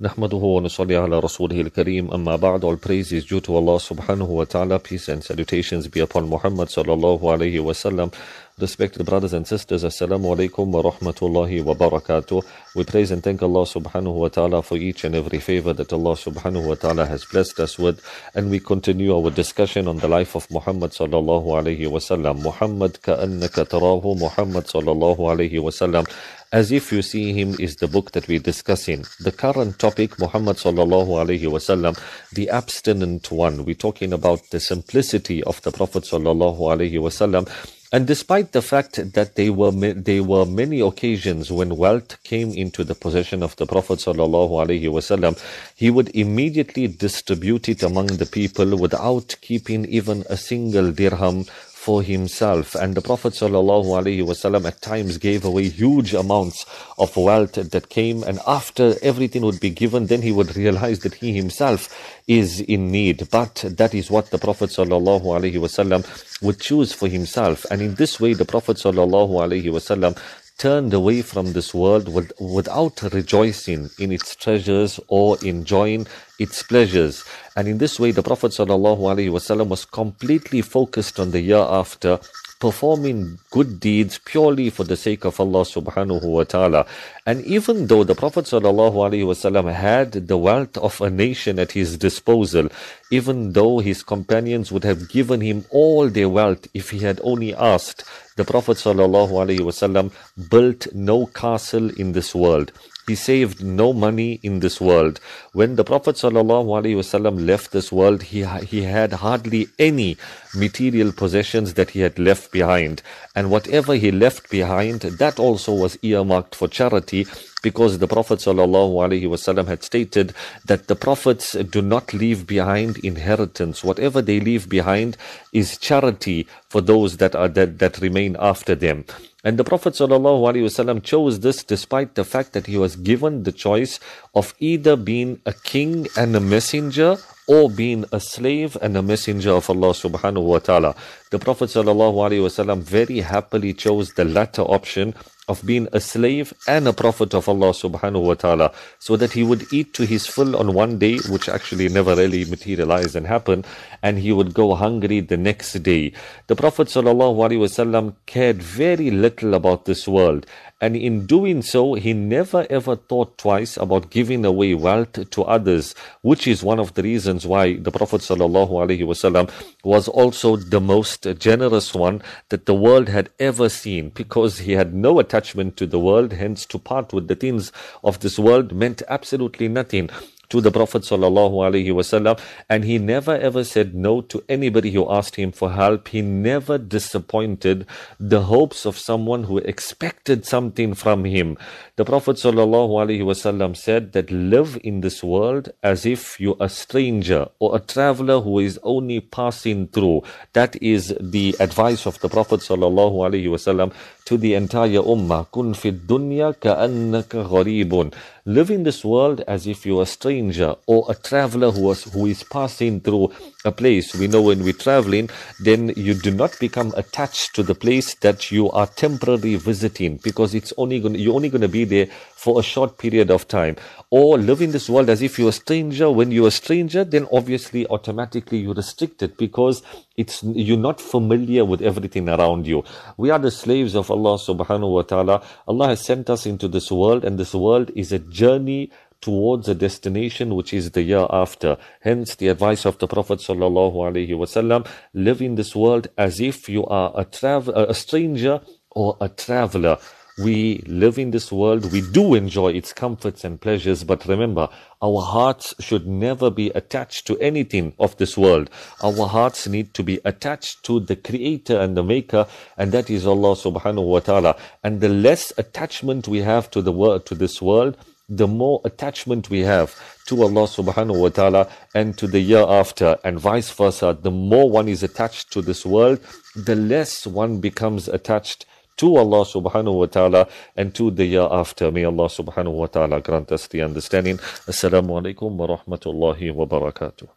نحمده wa nusalli ala rasulihi al-kareem amma ba'd all praise is due to Allah subhanahu wa ta'ala. Peace and salutations be upon Muhammad sallallahu alayhi wa sallam. Respected brothers and sisters assalamu alaikum wa rahmatullahi wa barakatuh. We praise and thank Allah subhanahu wa ta'ala for each and every favor that Allah subhanahu wa ta'ala has blessed us with. And we continue our discussion on the life of Muhammad sallallahu alayhi wa sallam. Muhammad ka'annaka tarahu Muhammad sallallahu alayhi wa sallam as if you see him is the book that we're discussing. The current topic, Muhammad sallallahu alayhi wasallam, the abstinent one. We're talking about the simplicity of the Prophet sallallahu alayhi wasallam. And despite the fact that there were there were many occasions when wealth came into the possession of the Prophet wasallam, he would immediately distribute it among the people without keeping even a single dirham for himself. And the Prophet ﷺ at times gave away huge amounts of wealth that came. And after everything would be given, then he would realize that he himself is in need. But that is what the Prophet ﷺ would choose for himself. And in this way, the Prophet ﷺ turned away from this world with, without rejoicing in its treasures or enjoying its pleasures. And in this way, the Prophet was completely focused on the year after, performing good deeds purely for the sake of Allah subhanahu wa ta'ala. And even though the Prophet ﷺ had the wealth of a nation at his disposal, even though his companions would have given him all their wealth if he had only asked, the Prophet ﷺ built no castle in this world. He saved no money in this world. When the Prophet ﷺ left this world, he, he had hardly any material possessions that he had left behind. And whatever he left behind, that also was earmarked for charity because the Prophet ﷺ had stated that the prophets do not leave behind inheritance. Whatever they leave behind is charity for those that are that, that remain after them. And the Prophet ﷺ chose this despite the fact that he was given the choice of either being a king and a messenger or being a slave and a messenger of Allah subhanahu wa ta'ala. The Prophet ﷺ very happily chose the latter option of being a slave and a prophet of Allah subhanahu wa ta'ala so that he would eat to his full on one day which actually never really materialized and happened and he would go hungry the next day the prophet sallallahu alaihi wasallam cared very little about this world and in doing so, he never ever thought twice about giving away wealth to others, which is one of the reasons why the Prophet ﷺ was also the most generous one that the world had ever seen, because he had no attachment to the world, hence to part with the things of this world meant absolutely nothing to the Prophet wasallam, and he never ever said no to anybody who asked him for help. He never disappointed the hopes of someone who expected something from him. The Prophet wasallam said that live in this world as if you're a stranger or a traveler who is only passing through. That is the advice of the Prophet wasallam to the entire ummah. Kun fi dunya ka'annaka gharibun. Live in this world as if you're a stranger or a traveler who, was, who is passing through a place. We know when we're traveling, then you do not become attached to the place that you are temporarily visiting because it's only going you're only going to be there for a short period of time. Or live in this world as if you're a stranger. When you're a stranger, then obviously automatically you're restricted because it's you're not familiar with everything around you. We are the slaves of Allah subhanahu wa ta'ala. Allah has sent us into this world and this world is a journey towards a destination which is the year after. Hence the advice of the Prophet sallallahu alaihi wasallam: live in this world as if you are a travel, a stranger or a traveler. We live in this world, we do enjoy its comforts and pleasures, but remember, our hearts should never be attached to anything of this world. Our hearts need to be attached to the Creator and the Maker, and that is Allah subhanahu wa ta'ala. And the less attachment we have to the world, to this world, the more attachment we have to Allah subhanahu wa ta'ala and to the year after and vice versa. The more one is attached to this world, the less one becomes attached to Allah subhanahu wa ta'ala and to the year after. May Allah subhanahu wa ta'ala grant us the understanding. Assalamu alaikum wa rahmatullahi wa barakatuh.